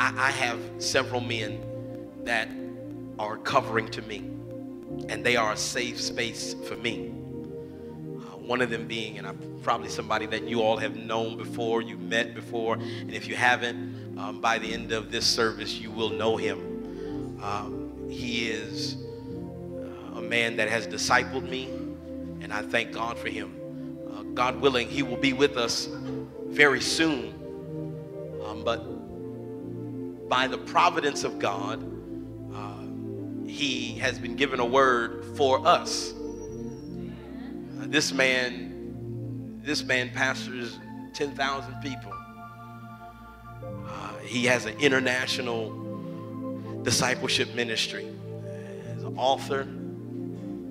I, I have several men that are covering to me, and they are a safe space for me. Uh, one of them being, and I'm probably somebody that you all have known before, you met before, and if you haven't, um, by the end of this service, you will know him. Um, he is uh, a man that has discipled me, and I thank God for him. Uh, God willing, he will be with us very soon. Um, but by the providence of God, uh, he has been given a word for us. Uh, this man, this man pastors 10,000 people. Uh, he has an international discipleship ministry. As an author,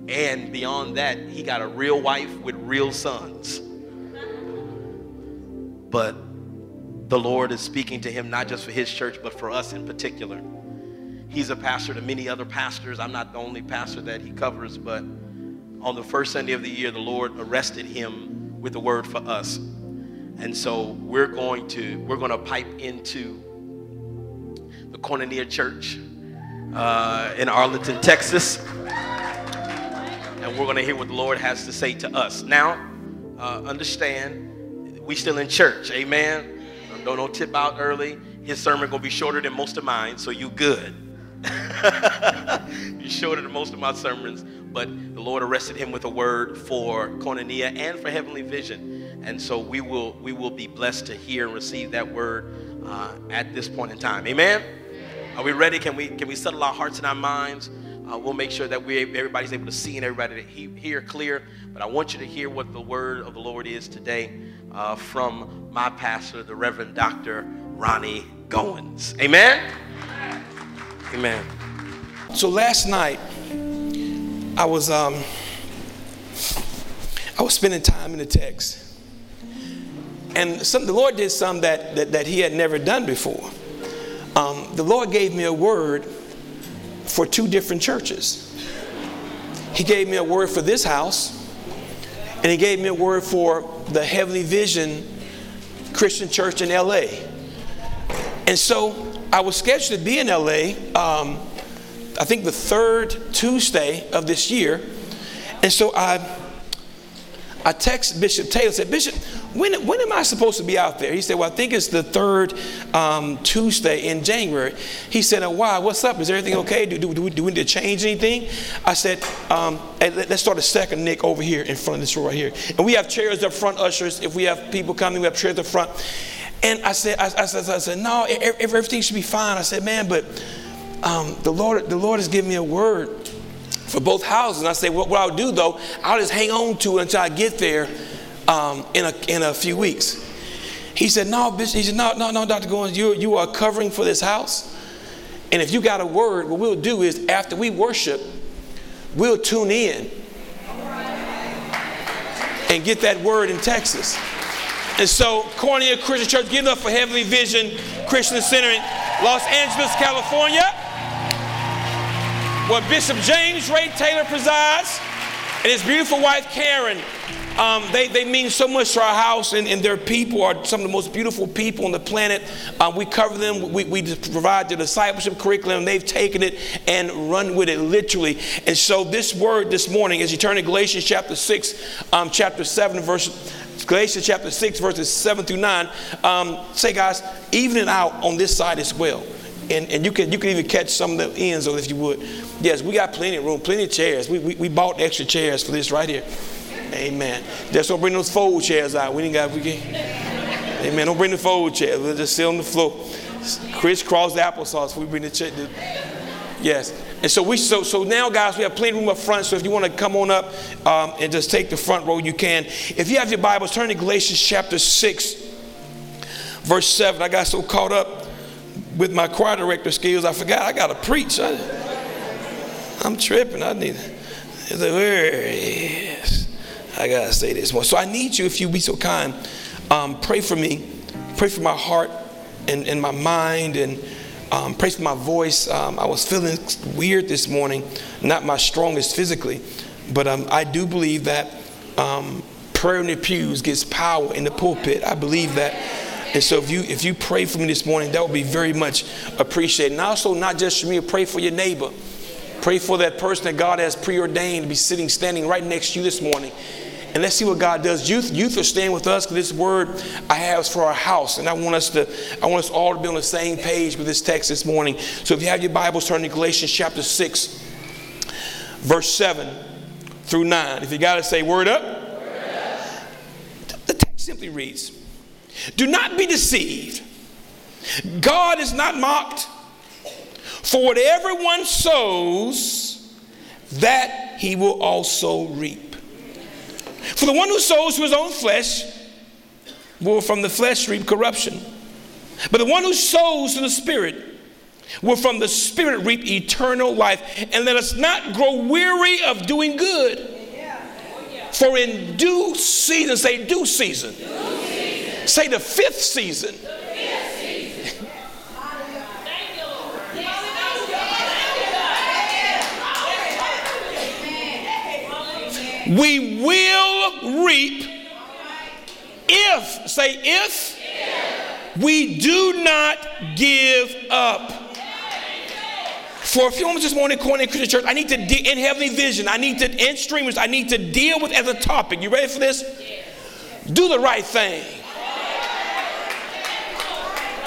and beyond that, he got a real wife with real sons. But the Lord is speaking to him not just for his church, but for us in particular. He's a pastor to many other pastors. I'm not the only pastor that he covers, but on the first Sunday of the year, the Lord arrested him with a word for us. And so we're going to we're going to pipe into the Koinonia Church uh, in Arlington, Texas, and we're going to hear what the Lord has to say to us. Now, uh, understand, we still in church, amen. Don't no tip out early. His sermon gonna be shorter than most of mine, so you good. He's shorter than most of my sermons, but the Lord arrested him with a word for koinonia and for heavenly vision, and so we will we will be blessed to hear and receive that word uh, at this point in time. Amen. Are we ready? Can we can we settle our hearts and our minds? Uh, we'll make sure that we everybody's able to see and everybody to hear clear. But I want you to hear what the word of the Lord is today uh, from my pastor, the Reverend Dr. Ronnie Goines. Amen? Amen. So last night, I was um, I was spending time in the text, and some, the Lord did something that, that, that He had never done before. Um, the Lord gave me a word for two different churches. He gave me a word for this house, and He gave me a word for the Heavenly Vision Christian Church in LA. And so I was scheduled to be in LA, um, I think the third Tuesday of this year. And so I, I text Bishop Taylor, said, Bishop, when, when am I supposed to be out there? He said, Well, I think it's the third um, Tuesday in January. He said, oh, Why? What's up? Is everything okay? Do, do, do, we, do we need to change anything? I said, um, hey, let's start a second Nick over here in front of this row right here. And we have chairs up front, ushers. If we have people coming, we have chairs up front. And I said, I, I, said, I said, No, everything should be fine. I said, Man, but um, the, Lord, the Lord has given me a word for both houses. And I say, what, I'll do though, I'll just hang on to it until I get there um, in, a, in a few weeks. He said, No. He said, No, no, no, Dr. Goines, you, you are covering for this house. And if you got a word, what we'll do is after we worship, we'll tune in and get that word in Texas. And so, Koinonia Christian Church, give up for Heavenly Vision Christian Center in Los Angeles, California, where Bishop James Ray Taylor presides and his beautiful wife, Karen. Um, they, they mean so much to our house, and, and their people are some of the most beautiful people on the planet. Um, we cover them, we, we provide the discipleship curriculum. They've taken it and run with it literally. And so, this word this morning, as you turn to Galatians chapter 6, um, chapter 7, verse Galatians chapter 6, verses 7 through 9, um, say, guys, even it out on this side as well. And, and you can you can even catch some of the ends of if you would. Yes, we got plenty of room, plenty of chairs. We, we, we bought extra chairs for this right here. Amen. Just don't bring those fold chairs out. We ain't got, we can. Amen. Don't bring the fold chairs. We'll just sit on the floor. Crisscross the applesauce. We bring the chair. Yes. And so we so so now, guys, we have plenty of room up front. So if you want to come on up um, and just take the front row, you can. If you have your Bibles, turn to Galatians chapter six, verse seven. I got so caught up with my choir director skills, I forgot I got to preach. I, am tripping. I need. Where is? I gotta say this one. So I need you, if you be so kind, um, pray for me, pray for my heart and, and my mind, and um, pray for my voice. Um, I was feeling weird this morning, not my strongest physically, but um, I do believe that um, prayer in the pews gets power in the pulpit. I believe that. And so if you if you pray for me this morning, that would be very much appreciated. And also not just for me, pray for your neighbor. Pray for that person that God has preordained to be sitting, standing right next to you this morning. And let's see what God does. Youth, youth are staying with us because this word I have is for our house. And I want us to, I want us all to be on the same page with this text this morning. So if you have your Bibles, turn to Galatians chapter 6, verse 7 through 9. If you got to say word up, word up. The text simply reads Do not be deceived. God is not mocked. For whatever one sows, that he will also reap. For the one who sows to his own flesh will from the flesh reap corruption. But the one who sows to the Spirit will from the Spirit reap eternal life. And let us not grow weary of doing good. For in due season, say due season. Due season. Say the fifth season. we will reap if, say if, we do not give up. For a few moments this morning, Koinonia Christian Church, I need to, de- in Heavenly Vision, I need to, in streamers, I need to deal with as a topic. You ready for this? Do the right thing.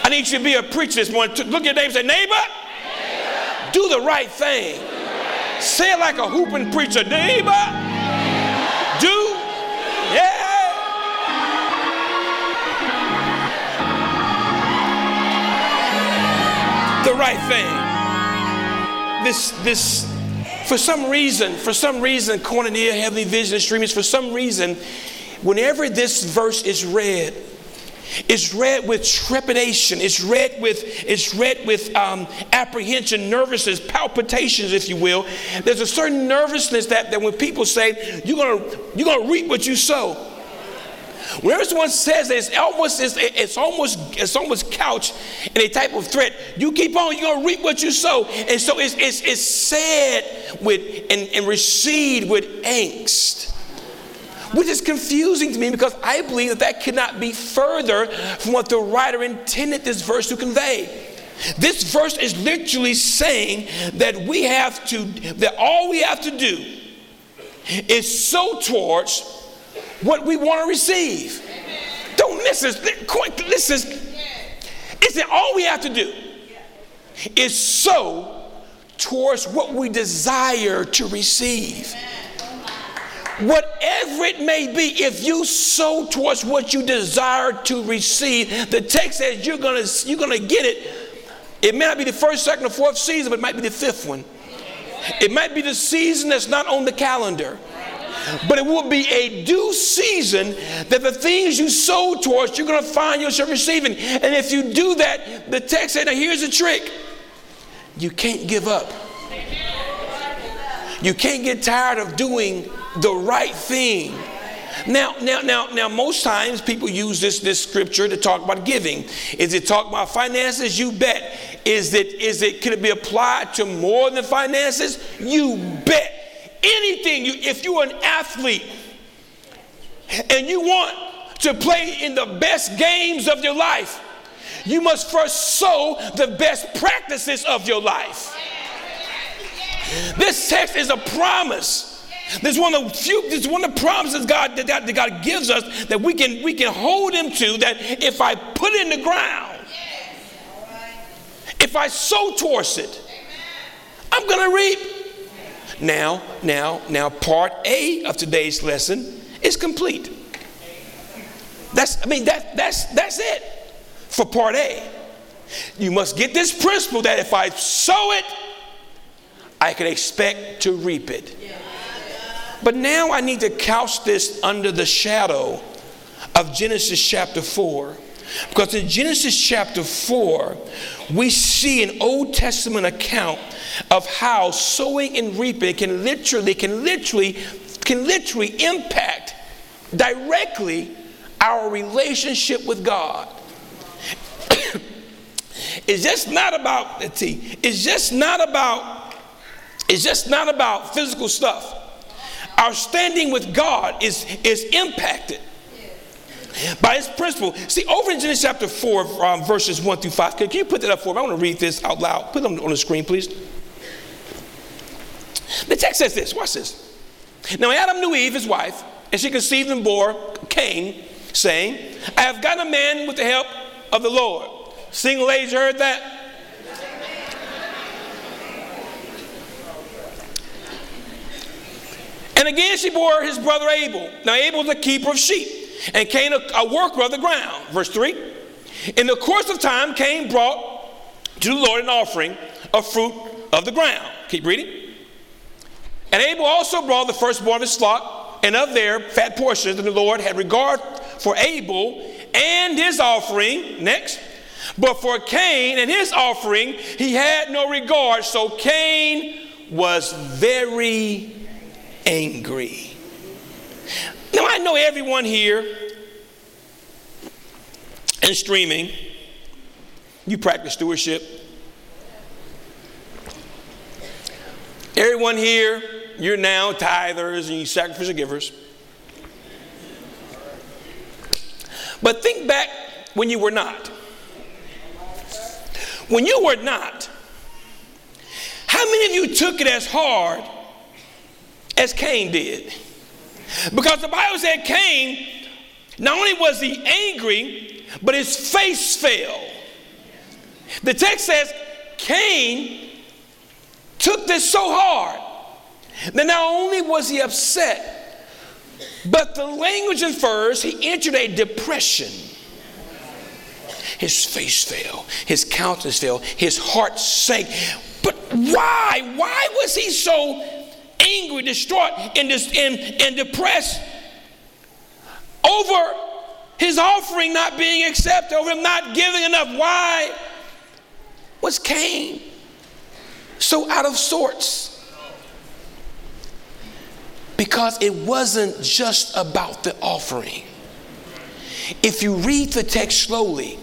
I need you to be a preacher this morning. Look at your neighbor say, neighbor, do the right thing. Say it like a hooping preacher, neighbor do? Yeah. The right thing. This, this, for some reason, for some reason, Koinonia, Heavenly Vision, Streamers, for some reason, whenever this verse is read, it's read with trepidation. It's read with, it's read with um, apprehension, nervousness, palpitations, if you will. There's a certain nervousness that, that when people say, you're gonna, you're gonna reap what you sow. Whenever someone says that, it's almost, it's, it's, almost, it's almost couched in a type of threat. You keep on, you're gonna reap what you sow. And so it's, it's, it's said with and, and received with angst which is confusing to me because I believe that that cannot be further from what the writer intended this verse to convey. This verse is literally saying that we have to, that all we have to do is sow towards what we want to receive. Don't miss this. This is, it's that all we have to do is sow towards what we desire to receive. Whatever it may be, if you sow towards what you desire to receive, the text says you're gonna you're gonna get it. It may not be the first, second, or fourth season, but it might be the fifth one. It might be the season that's not on the calendar. But it will be a due season that the things you sow towards, you're going to find yourself receiving. And if you do that, the text said, now here's the trick you can't give up. You can't get tired of doing the right thing. Now, now, now, now, most times people use this, this scripture to talk about giving. Is it talk about finances? You bet. Is it, is it, could it be applied to more than finances? You bet. Anything, you, if you're an athlete and you want to play in the best games of your life, you must first sow the best practices of your life. This text is a promise this is one of the few, this is one of the promises God that, that God gives us that we can we can hold him to that if I put it in the ground, if I sow towards it, I'm gonna reap. Now, now, now, part A of today's lesson is complete. That's I mean that that's that's it for part A. You must get this principle that if I sow it, I can expect to reap it. But now I need to couch this under the shadow of Genesis chapter 4. Because in Genesis chapter 4, we see an Old Testament account of how sowing and reaping can literally, can literally, can literally impact directly our relationship with God. it's just not about the T. It's just not about, it's just not about physical stuff our standing with God is, is impacted By his principle. See, over in Genesis chapter 4, um, verses 1 through 5, can you put that up for me? I want to read this out loud. Put it on, the screen, please. The text says this. Watch this. Now Adam knew Eve, his wife, and she conceived and bore Cain, saying, I have gotten a man with the help of the Lord. Single ladies heard that? And again she bore his brother Abel. Now Abel was a keeper of sheep, and Cain a, a worker of the ground. Verse 3. In the course of time, Cain brought to the Lord an offering of fruit of the ground. Keep reading. And Abel also brought the firstborn of his flock and of their fat portions, and the Lord had regard for Abel and his offering. Next. But for Cain and his offering, he had no regard. So Cain was very angry. Now, I know everyone here and streaming, you practice stewardship. Everyone here, you're now tithers and you sacrificial givers. But think back when you were not. When you were not, how many of you took it as hard as Cain did. Because the Bible said Cain, not only was he angry, but his face fell. The text says Cain took this so hard that not only was he upset, but the language infers he entered a depression. His face fell, his countenance fell, his heart sank. But why? Why was he so angry, distraught, and, dis- and, and depressed over his offering not being accepted, over him not giving enough. Why was Cain so out of sorts? Because it wasn't just about the offering. If you read the text slowly,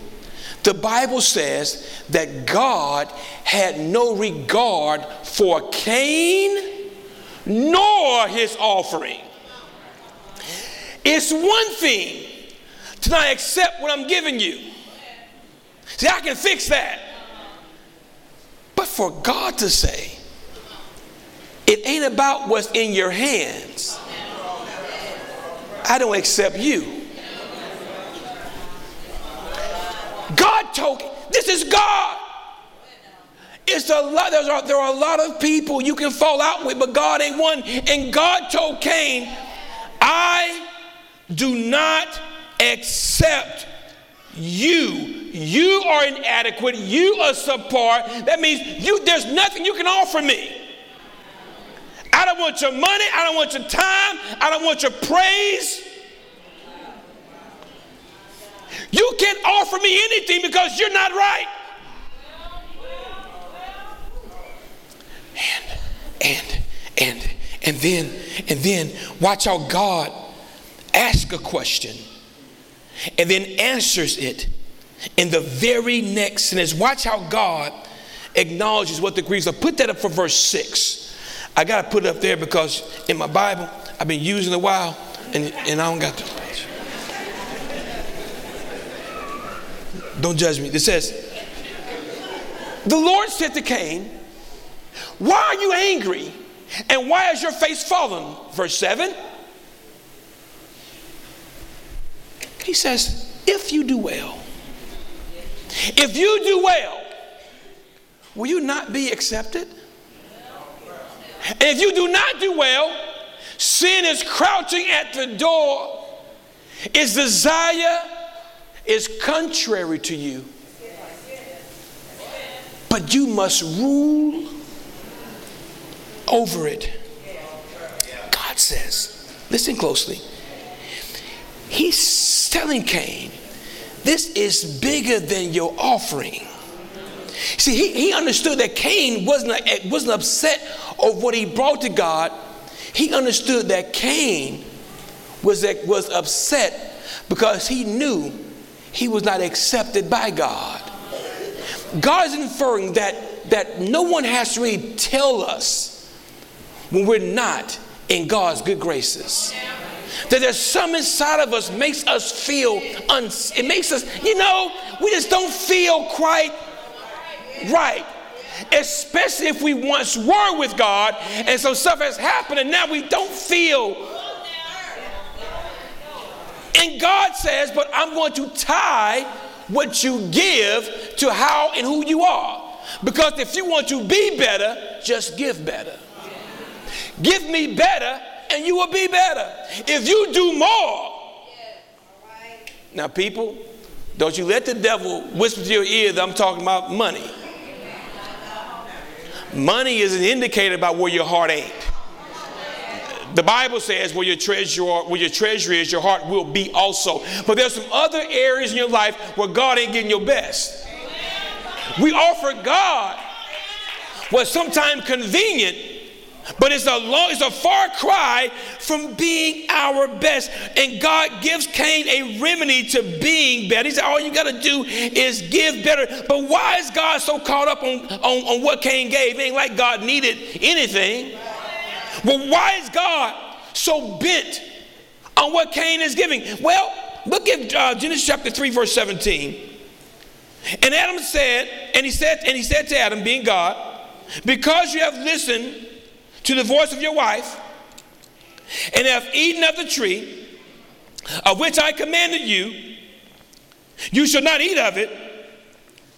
the Bible says that God had no regard for Cain nor his offering. It's one thing to not accept what I'm giving you. See, I can fix that. But for God to say, it ain't about what's in your hands. I don't accept you. God told, this is God. It's a lot, there's a, there are a lot of people you can fall out with, but God ain't one. And God told Cain, I do not accept you. You are inadequate. You are subpar. That means you there's nothing you can offer me. I don't want your money. I don't want your time. I don't want your praise. You can't offer me anything because you're not right. And and and and then and then watch how God asks a question and then answers it in the very next sentence. Watch how God acknowledges what the Greeks are. Put that up for verse 6. I got to put it up there because in my Bible, I've been using a while and, and I don't got to. Don't judge me. It says, The Lord said to Cain, why are you angry? And why has your face fallen? Verse 7. He says, If you do well, if you do well, will you not be accepted? If you do not do well, sin is crouching at the door. Its desire is contrary to you. But you must rule over it. God says, listen closely. He's telling Cain, this is bigger than your offering. See, he, he understood that Cain wasn't, wasn't upset over what he brought to God. He understood that Cain was, was upset because he knew he was not accepted by God. God is inferring that, that no one has to really tell us when we're not in God's good graces. that there's some inside of us makes us feel uns- it makes us you know we just don't feel quite right. Especially if we once were with god and some stuff has happened and now we don't feel and god says but i'm going to tie what you give to how and who you are. Because if you want to be better just give better give me better and you will be better. If you do more, now, people, don't you let the devil whisper to your ear that I'm talking about money. Money is an indicator about where your heart ain't. The Bible says where your treasure where your treasure is, your heart will be also. But there's some other areas in your life where God ain't getting your best. We offer God what's sometimes convenient but it's a long, it's a far cry from being our best. And God gives Cain a remedy to being better. He said, all you got to do is give better. But why is God so caught up on, on, on what Cain gave? It ain't like God needed anything. Well, why is God so bent on what Cain is giving? Well, look at uh, Genesis chapter 3, verse 17. And Adam said, and he said, and he said to Adam, being God, because you have listened to the voice of your wife, and have eaten of the tree of which I commanded you, you shall not eat of it.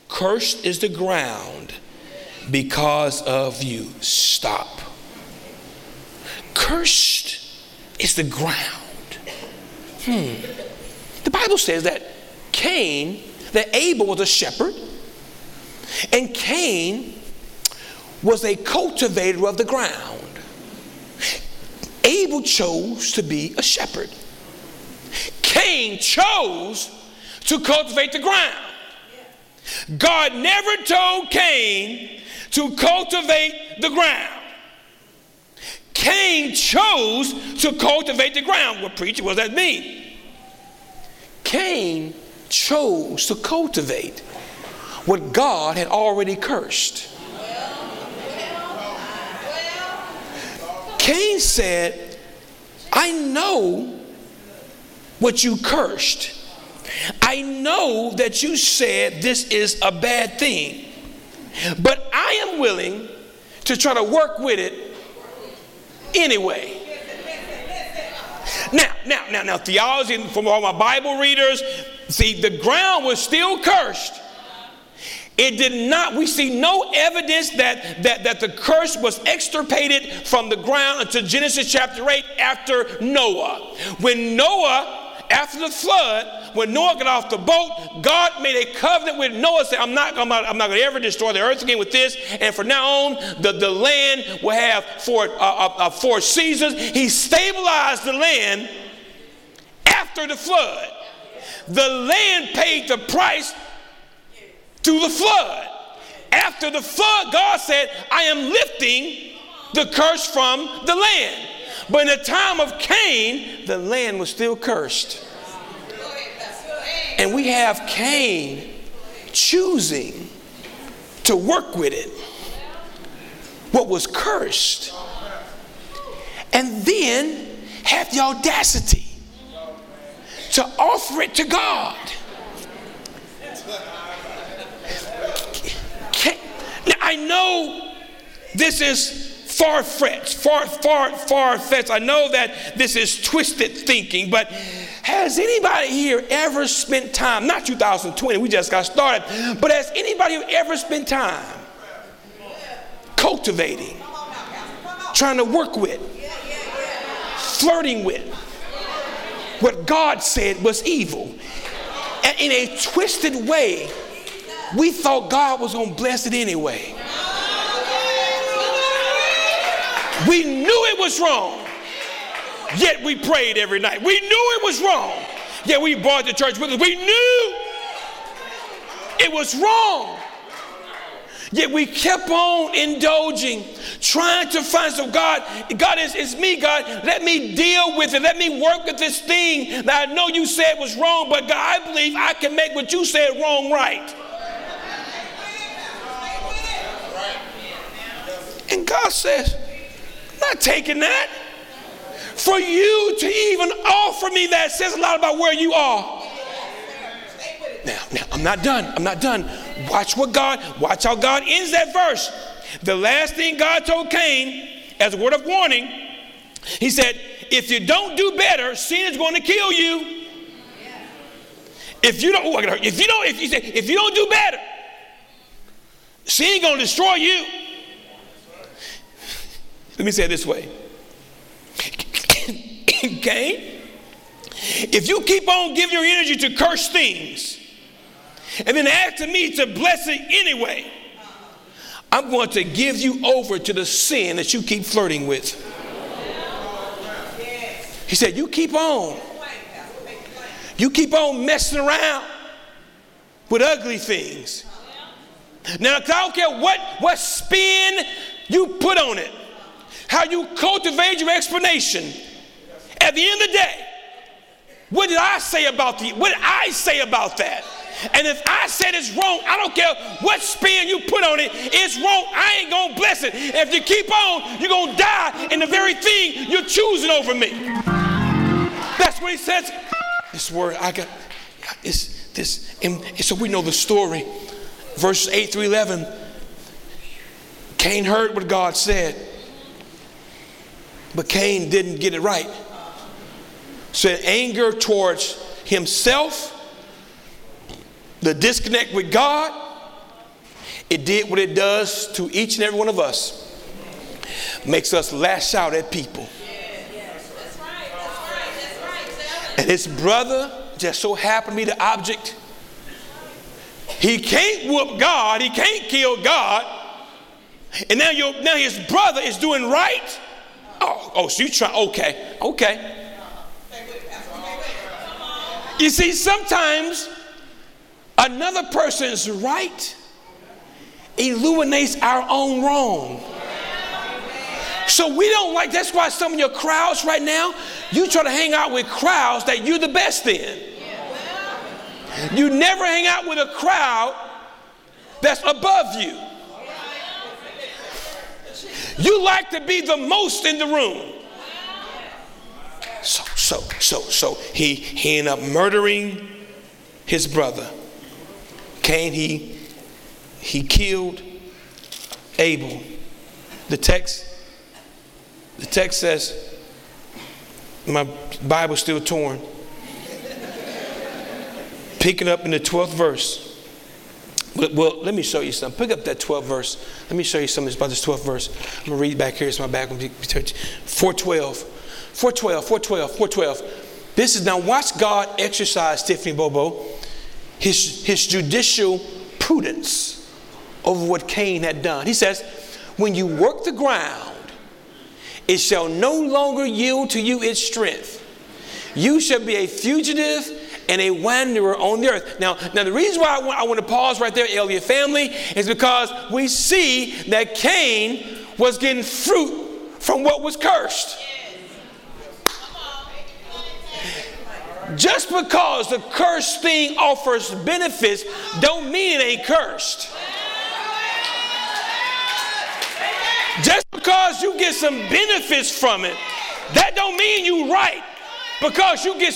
Cursed is the ground because of you. Stop. Cursed is the ground. Hmm. The Bible says that Cain, that Abel was a shepherd, and Cain was a cultivator of the ground. Abel chose to be a shepherd. Cain chose to cultivate the ground. God never told Cain to cultivate the ground. Cain chose to cultivate the ground. What preacher, what does that mean? Cain chose to cultivate what God had already cursed. Cain said, I know what you cursed. I know that you said this is a bad thing, but I am willing to try to work with it anyway. Now, now, now, now, theology from all my Bible readers, see, the ground was still cursed it did not, we see no evidence that, that, that the curse was extirpated from the ground until Genesis chapter 8 after Noah. When Noah, after the flood, when Noah got off the boat, God made a covenant with Noah, saying, I'm not, I'm not, I'm not going to ever destroy the earth again with this. And from now on, the, the land will have four, uh, uh, uh, four seasons. He stabilized the land after the flood. The land paid the price through the flood. After the flood, God said, I am lifting the curse from the land. But in the time of Cain, the land was still cursed. And we have Cain choosing to work with it, what was cursed, and then have the audacity to offer it to God. I know this is far fetched, far, far, far fetched. I know that this is twisted thinking, but has anybody here ever spent time, not 2020, we just got started, but has anybody ever spent time cultivating, trying to work with, flirting with what God said was evil? And in a twisted way, we thought God was going to bless it anyway. We knew it was wrong, yet we prayed every night. We knew it was wrong, yet we brought the church with us. We knew it was wrong. Yet we kept on indulging, trying to find. So, God, God is it's me, God. Let me deal with it. Let me work with this thing that I know you said was wrong, but God, I believe I can make what you said wrong right. And God says, not taking that. For you to even offer me that says a lot about where you are. Now, now, I'm not done. I'm not done. Watch what God, watch how God ends that verse. The last thing God told Cain as a word of warning, he said, if you don't do better, sin is going to kill you. If you don't, if you don't, if you say, if you don't do better, sin gonna destroy you. Let me say it this way. Cain, if you keep on giving your energy to curse things and then asking me to bless it anyway, I'm going to give you over to the sin that you keep flirting with. He said, You keep on. You keep on messing around with ugly things. Now, I don't care what, what spin you put on it, how you cultivate your explanation. At the end of the day, what did I say about the what did I say about that? And if I said it's wrong, I don't care what spin you put on it, it's wrong. I ain't gonna bless it. If you keep on, you're gonna die in the very thing you're choosing over me. That's what he says. This word, I got this, this, and so we know the story. Verses 8 through 11. Cain heard what God said, but Cain didn't get it right. So anger towards himself, the disconnect with God, it did what it does to each and every one of us. Makes us lash out at people. And his brother just so happened to be the object. He can't whoop God, he can't kill God. And now, your, now his brother is doing right. Oh, oh, so you try, okay, okay. You see, sometimes another person's right illuminates our own wrong. So we don't like, that's why some of your crowds right now, you try to hang out with crowds that you're the best in. You never hang out with a crowd that's above you. You like to be the most in the room. So, so, so, so he, he ended up murdering his brother. Cain, he, he killed Abel. The text, the text says, my Bible's still torn. Picking up in the 12th verse. Well, let me show you something. Pick up that 12th verse. Let me show you something about this 12th verse. I'm to read back here. It's my back. 412. 412, 412, 412. This is now watch God exercise Tiffany Bobo, his, his judicial prudence over what Cain had done. He says, When you work the ground, it shall no longer yield to you its strength. You shall be a fugitive and a wanderer on the earth. Now, now the reason why I want, I want to pause right there, Elliott family, is because we see that Cain was getting fruit from what was cursed. Just because the cursed thing offers benefits don't mean it ain't cursed. Just because you get some benefits from it, that don't mean you right. Because you get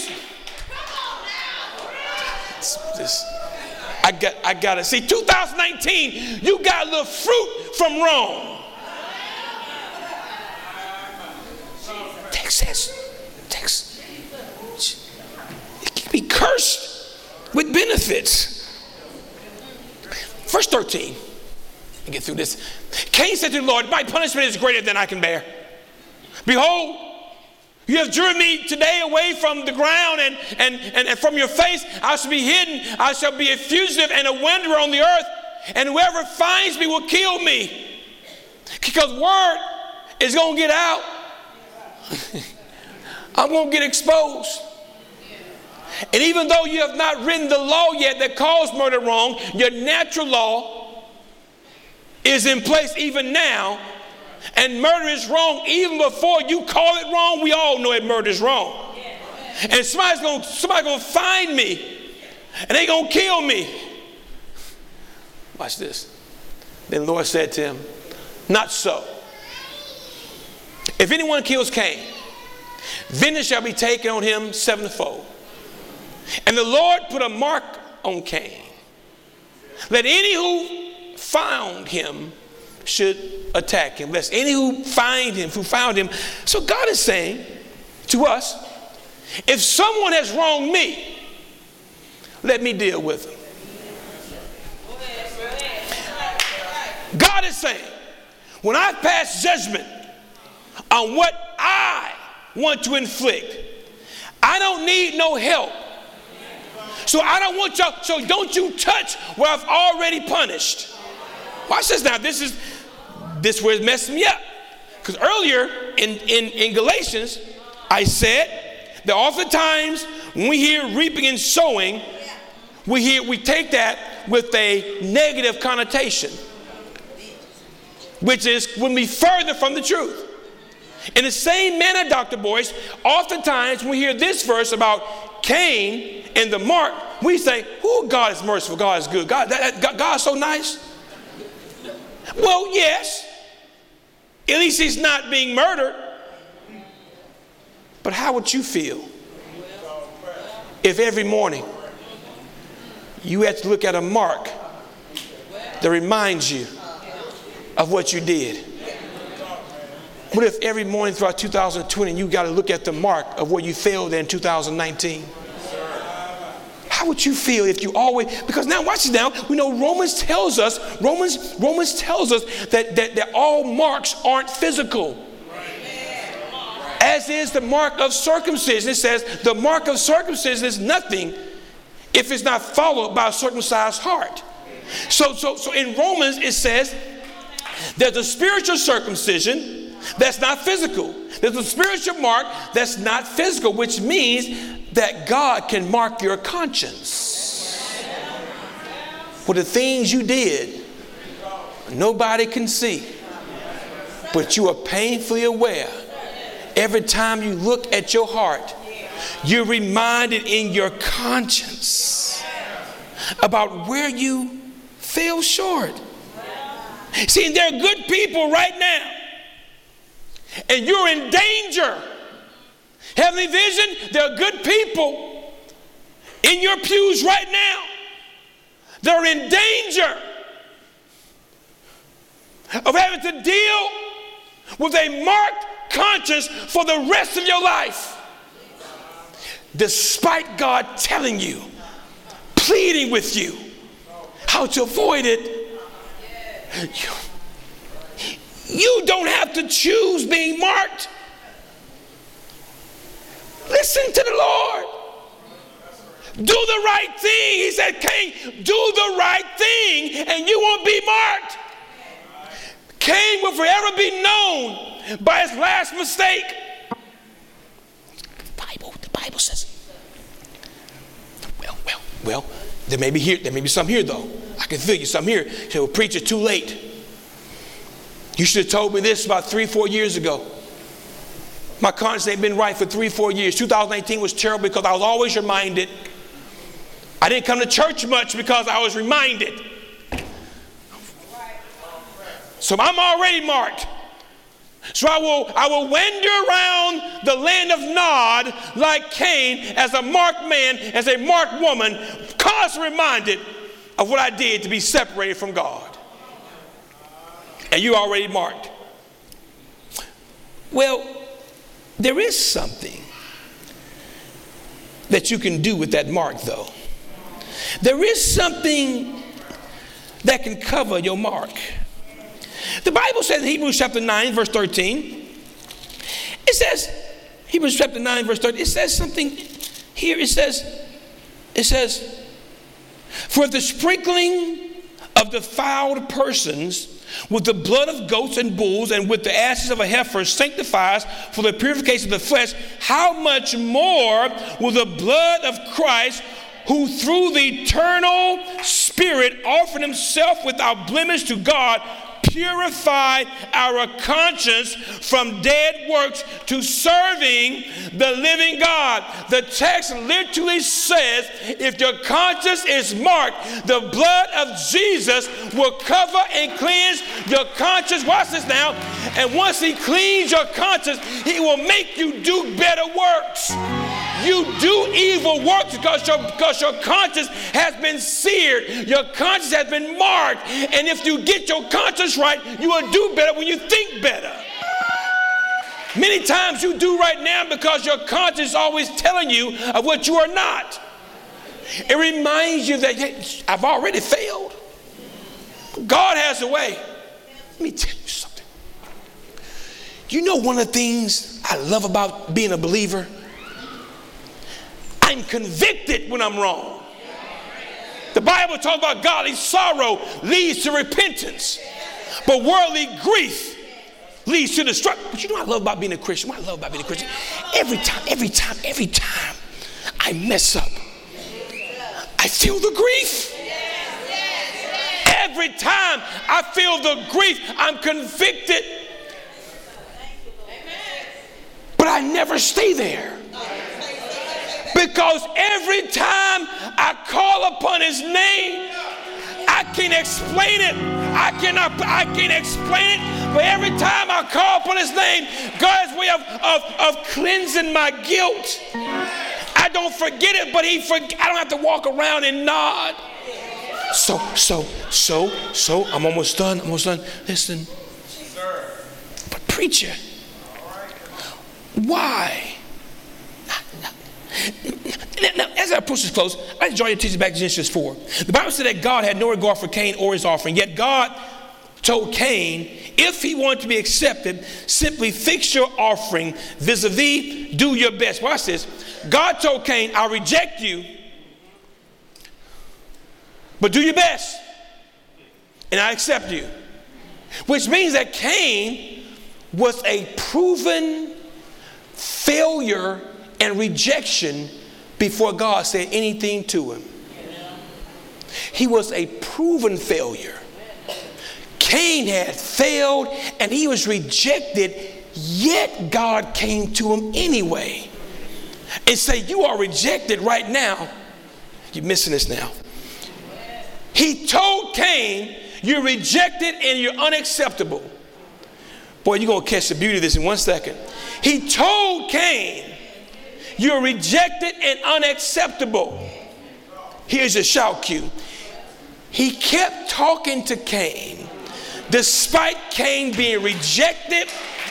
I got I gotta see 2019, you got a little fruit from Rome. Texas, Texas. It can be cursed with benefits. Verse 13. Get through this. Cain said to the Lord, My punishment is greater than I can bear. Behold, you have driven me today away from the ground and, and, and, and, from your face. I shall be hidden. I shall be a fugitive and a wanderer on the earth. And whoever finds me will kill me. Because word is going to get out. I'm going to get exposed. And even though you have not written the law yet that calls murder wrong, your natural law is in place even now and murder is wrong even before you call it wrong. We all know that murder is wrong. And somebody's gonna somebody gonna find me and they gonna kill me. Watch this. Then the Lord said to him, Not so. If anyone kills Cain, vengeance shall be taken on him sevenfold. And the Lord put a mark on Cain. Let any who found him should attack him. Lest any who find him, who found him. So God is saying to us, if someone has wronged me, let me deal with them. God is saying, when I pass judgment on what I want to inflict, I don't need no help. So I don't want y'all, so don't you touch what I've already punished. Watch this now. This is this it's messing me up. Because earlier in, in, in Galatians, I said that oftentimes when we hear reaping and sowing, we hear we take that with a negative connotation which is when we further from the truth. In the same manner, Dr. Boyce, oftentimes when we hear this verse about Cain and the mark, we say, "Oh, God is merciful, God is good, God, that, that, God is so nice." Well, yes, at least he's not being murdered. But how would you feel if every morning you had to look at a mark that reminds you of what you did? What if every morning throughout 2020 you got to look at the mark of where you failed in 2019? How would you feel if you always because now watch this now we know Romans tells us Romans Romans tells us that that, that all marks aren't physical as is the mark of circumcision. It says the mark of circumcision is nothing if it's not followed by a circumcised heart. So, so, so in Romans it says there's a spiritual circumcision that's not physical. There's a spiritual mark that's not physical, which means that God can mark your conscience for the things you did. Nobody can see, but you are painfully aware. Every time you look at your heart, you're reminded in your conscience about where you fell short. See, there are good people right now, and you're in danger. Heavenly Vision, there are good people in your pews right now. They're in danger of having to deal with a marked conscience for the rest of your life. Despite God telling you, pleading with you how to avoid it, you, you don't have to choose being marked. Listen to the Lord. Do the right thing. He said, Cain, do the right thing and you won't be marked. Cain will forever be known by his last mistake. The Bible, the Bible says. Well, well, well, there may be here, there may be some here though. I can feel you, some here. Say, well, preacher, too late. You should have told me this about three, four years ago. My conscience ain't been right for three, four years. 2018 was terrible because I was always reminded. I didn't come to church much because I was reminded. So I'm already marked. So I will, I will wander around the land of Nod like Cain as a marked man, as a marked woman, constantly reminded of what I did to be separated from God. And you already marked. Well, there is something that you can do with that mark, though. There is something that can cover your mark. The Bible says in Hebrews chapter 9, verse 13, it says, Hebrews chapter 9, verse 13, it says something here. It says, it says, for the sprinkling of defiled persons with the blood of goats and bulls and with the ashes of a heifer sanctifies for the purification of the flesh, how much more will the blood of Christ, who through the eternal Spirit offered himself without blemish to God, purify our conscience from dead works to serving the living God. The text literally says if your conscience is marked, the blood of Jesus will cover and cleanse your conscience. Watch this now. And once He cleans your conscience, He will make you do better works. You do evil works because your, because your conscience has been seared, your conscience has been marked. And if you get your conscience right, you will do better when you think better. Many times you do right now because your conscience is always telling you of what you are not. It reminds you that hey, I've already failed. God has a way. Let me tell you something. You know, one of the things I love about being a believer? I'm convicted when I'm wrong. The Bible talks about godly sorrow leads to repentance, but worldly grief leads to destruction. But you know what I love about being a Christian? What I love about being a Christian? Every time, every time, every time I mess up, I feel the grief. Every time I feel the grief, I'm convicted. But I never stay there. Because every time I call upon his name, I can explain it. I cannot, I can't explain it, but every time I call upon his name, God's way of, of, of cleansing my guilt. I don't forget it, but he for, I don't have to walk around and nod. So, so, so, so, I'm almost done. I'm almost done. Listen. But preacher, why? Now, as I approach this close, I draw your attention back to Genesis 4. The Bible said that God had no regard for Cain or his offering, yet God told Cain, if he wanted to be accepted, simply fix your offering vis a vis, do your best. Watch this. God told Cain, I'll reject you, but do your best, and I accept you. Which means that Cain was a proven failure and rejection before God said anything to him. He was a proven failure. Cain had failed and he was rejected, yet God came to him anyway and said, You are rejected right now. You're missing this now. He told Cain, You're rejected and you're unacceptable. Boy, you're going to catch the beauty of this in one second. He told Cain, you're rejected and unacceptable. Here's a shout cue. He kept talking to Cain despite Cain being rejected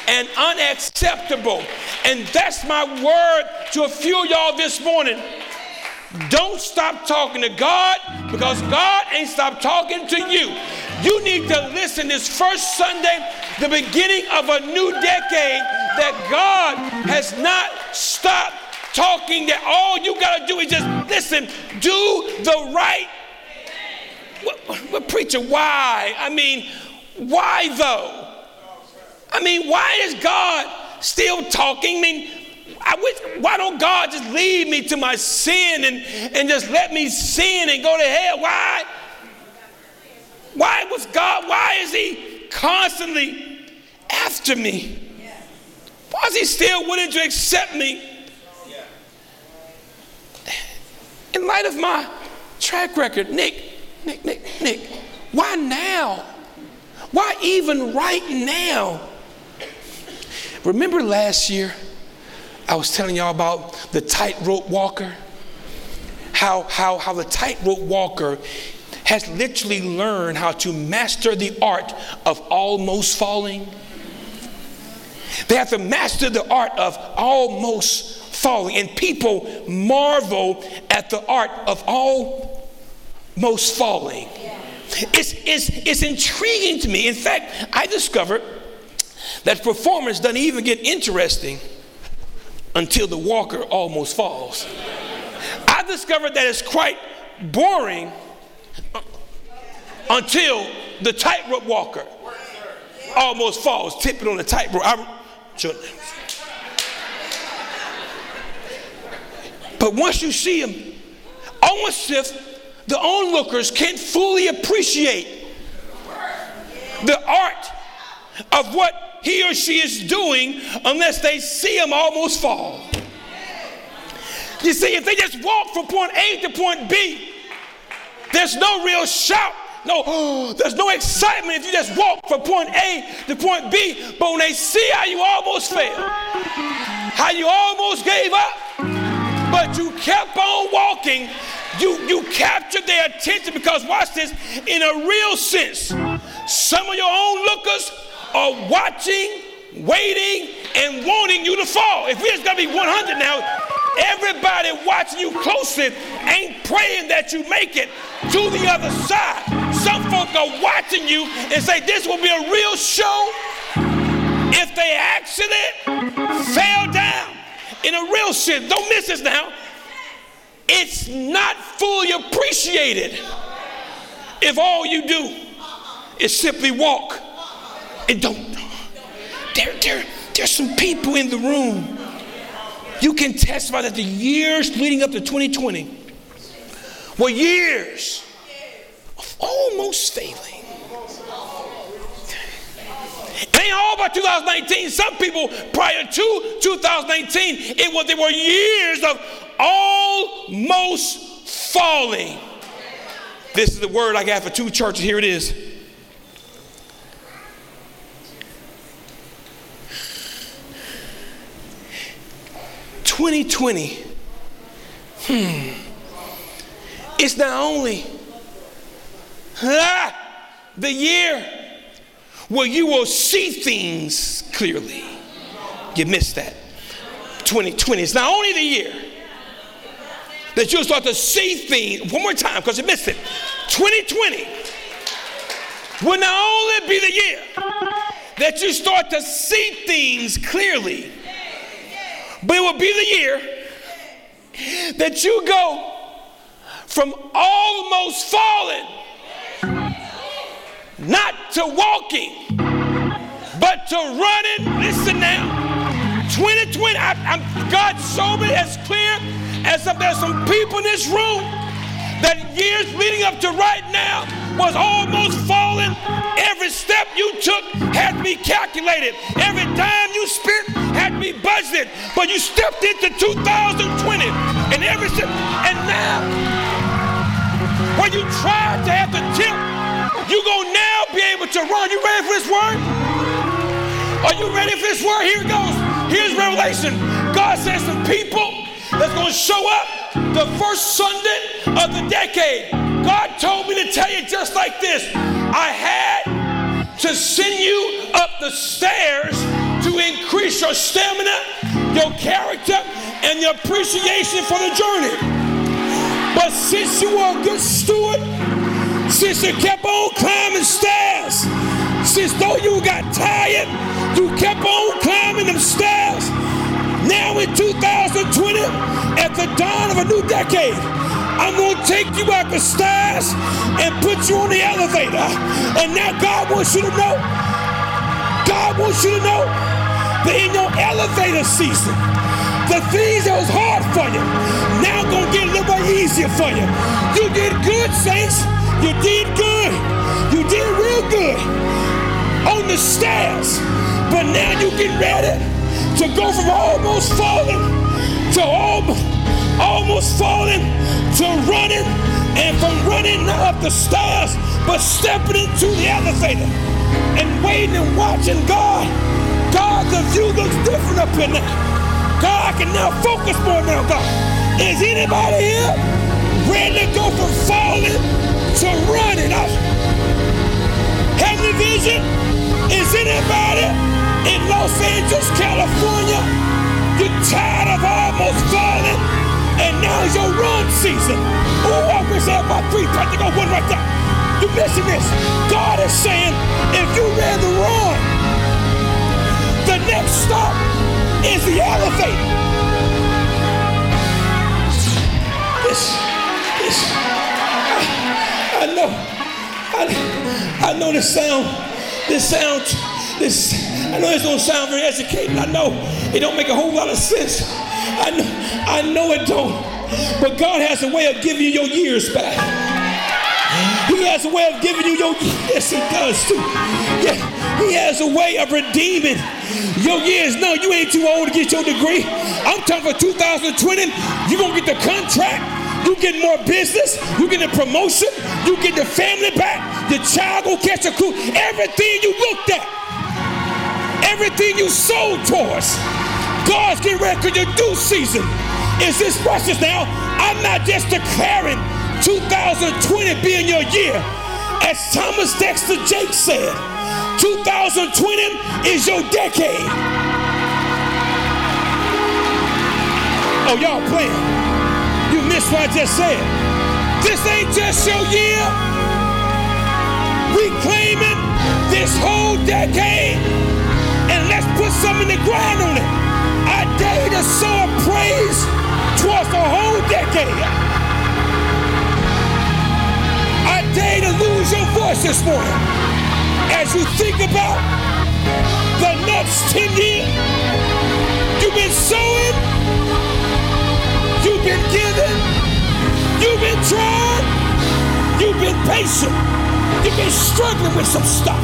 and unacceptable. And that's my word to a few of y'all this morning. Don't stop talking to God because God ain't stopped talking to you. You need to listen this first Sunday, the beginning of a new decade, that God has not stopped talking that all you got to do is just listen, do the right. But, preacher, why? I mean, why though? I mean, why is God still talking? I mean, I wish, why don't God just leave me to my sin and, and just let me sin and go to hell? Why? Why was God, why is He constantly after me? Why is He still willing to accept me? In light of my track record, Nick, Nick, Nick, Nick, why now? Why even right now? Remember last year, I was telling y'all about the tightrope walker? How, how, how the tightrope walker has literally learned how to master the art of almost falling. They have to master the art of almost falling. And people marvel at the art of almost falling. It's, it's, it's intriguing to me. In fact, I discovered that performance doesn't even get interesting until the walker almost falls. I discovered that it's quite boring until the tightrope walker almost falls, tipping on the tightrope. But once you see him, almost if the onlookers can't fully appreciate the art of what he or she is doing unless they see him almost fall. You see, if they just walk from point A to point B, there's no real shout. No, there's no excitement if you just walk from point A to point B. But when they see how you almost failed, how you almost gave up, but you kept on walking, you, you captured their attention because, watch this, in a real sense, some of your own lookers are watching, waiting, and wanting you to fall. If going to be 100 now, everybody watching you closely ain't praying that you make it to the other side. Folk are watching you and say, This will be a real show. If they accident fell down in a real sense, don't miss this now. It's not fully appreciated if all you do is simply walk and don't. There, there, there's some people in the room. You can testify that the years leading up to 2020 were years almost failing. It ain't all about 2019. Some people prior to 2019, it was there were years of almost falling. This is the word I got for two churches. Here it is. Twenty twenty. Hmm. It's not only the year where you will see things clearly. You missed that. 2020 is not only the year that you'll start to see things, one more time because you missed it. 2020 will not only be the year that you start to see things clearly, but it will be the year that you go from almost falling not to walking, but to running. Listen now. 2020, I, I'm, God showed me as clear as if there's some people in this room that years leading up to right now was almost falling. Every step you took had to be calculated. Every time you spent had to be budgeted. But you stepped into 2020 and every step, and now when you tried to have the tip going to now able to run. You ready for this word? Are you ready for this word? Here it goes. Here's Revelation. God says some people that's going to show up the first Sunday of the decade. God told me to tell you just like this. I had to send you up the stairs to increase your stamina, your character, and your appreciation for the journey. But since you are a good steward, you kept on climbing stairs, since though you got tired, you kept on climbing them stairs. Now in 2020, at the dawn of a new decade, I'm going to take you up the stairs and put you on the elevator. And now God wants you to know, God wants you to know that in your elevator season, the things that was hard for you, now gonna get a little bit easier for you. You did good, saints. You did good. You did real good on the stairs. But now you get ready to go from almost falling to almost, almost falling to running and from running up the stairs, but stepping into the elevator and waiting and watching God. God, the view looks different up in there. God, I can now focus more now, God. Is anybody here ready to go from falling to run it up. Heavenly Vision is anybody in Los Angeles, California. You're tired of almost falling, and now is your run season. Oh, I wish I had my three to go one right there. You're missing this. God is saying, if you ran the run, the next stop is the elevator. This, this. I know, I, I know this sound, this sound, this, I know this don't sound very educated. I know it don't make a whole lot of sense. I know, I know it don't. But God has a way of giving you your years back. He has a way of giving you your yes, he does too. Yeah, he has a way of redeeming your years. No, you ain't too old to get your degree. I'm talking for 2020. You're gonna get the contract. You get more business. You get a promotion. You get the family back. The child will catch a clue. Everything you looked at, everything you sold towards. God's getting ready for your due season. Is this precious now? I'm not just declaring 2020 being your year. As Thomas Dexter Jakes said, 2020 is your decade. Oh, y'all playing. Missed what I just said. This ain't just your year. We claiming this whole decade. And let's put some in the ground on it. I dare to sow praise towards the whole decade. I dare to lose your voice this morning as you think about the next 10 years. You've been sowing, you've been giving, you've been trying, you've been patient, you've been struggling with some stuff.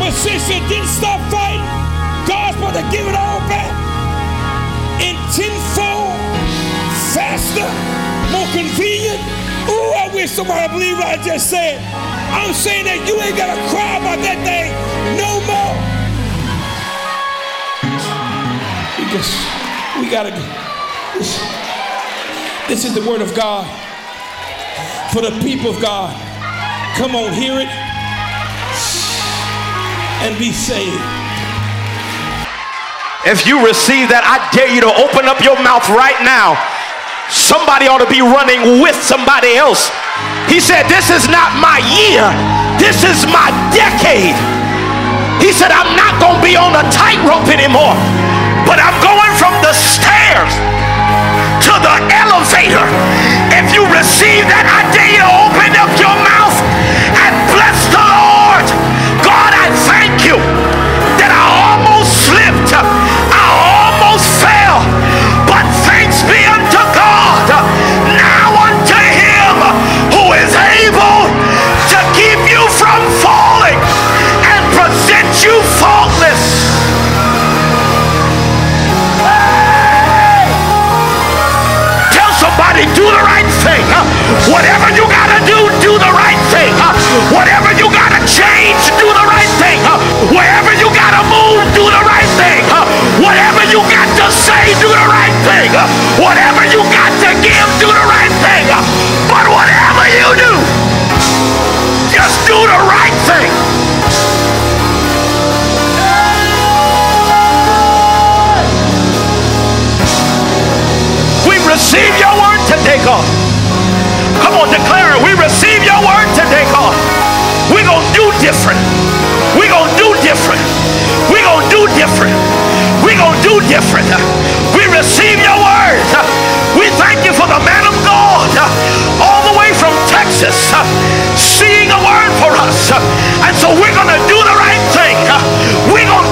But since you didn't stop fighting, God's about to give it all back in tenfold, faster, more convenient. Ooh, I wish somebody believed what I just said. I'm saying that you ain't got to cry about that thing no more. Because we got to. This, is the word of God for the people of God. Come on, hear it and be saved. If you receive that, I dare you to open up your mouth right now Somebody ought to be running with somebody else. He said, This is not my year, this is my decade. He said, I'm not going to be on a tightrope anymore, but I'm going from the stairs the elevator. If you receive that, I Come on, declare it. We receive your word today, God. We're going to do different. We're going to do different. We're going to do different. We're going to do different. We receive your word. We thank you for the man of God all the way from Texas seeing a word for us. And so we're going to do the right thing. We're going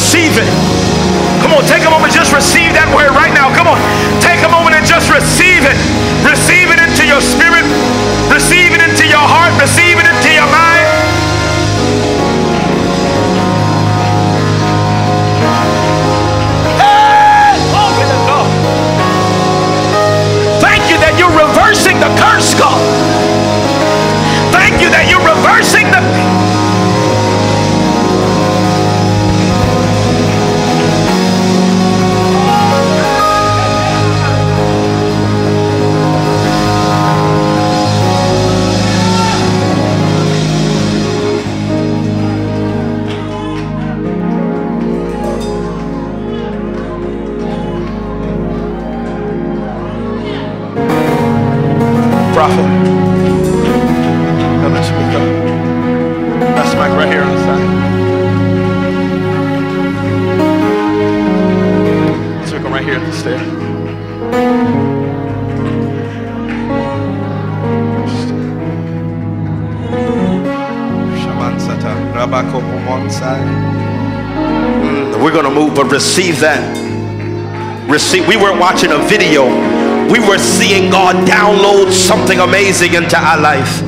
receive it. Come on, take a moment, just receive that word right now. Come on, take a moment and just receive it. Receive it into your spirit, receive it into your heart, receive it into receive that. Receive. We weren't watching a video. We were seeing God download something amazing into our life.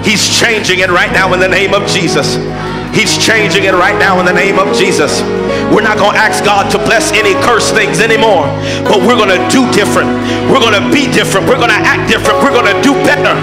He's changing it right now in the name of Jesus. He's changing it right now in the name of Jesus. We're not going to ask God to bless any cursed things anymore, but we're going to do different. We're going to be different. We're going to act different. We're going to do better.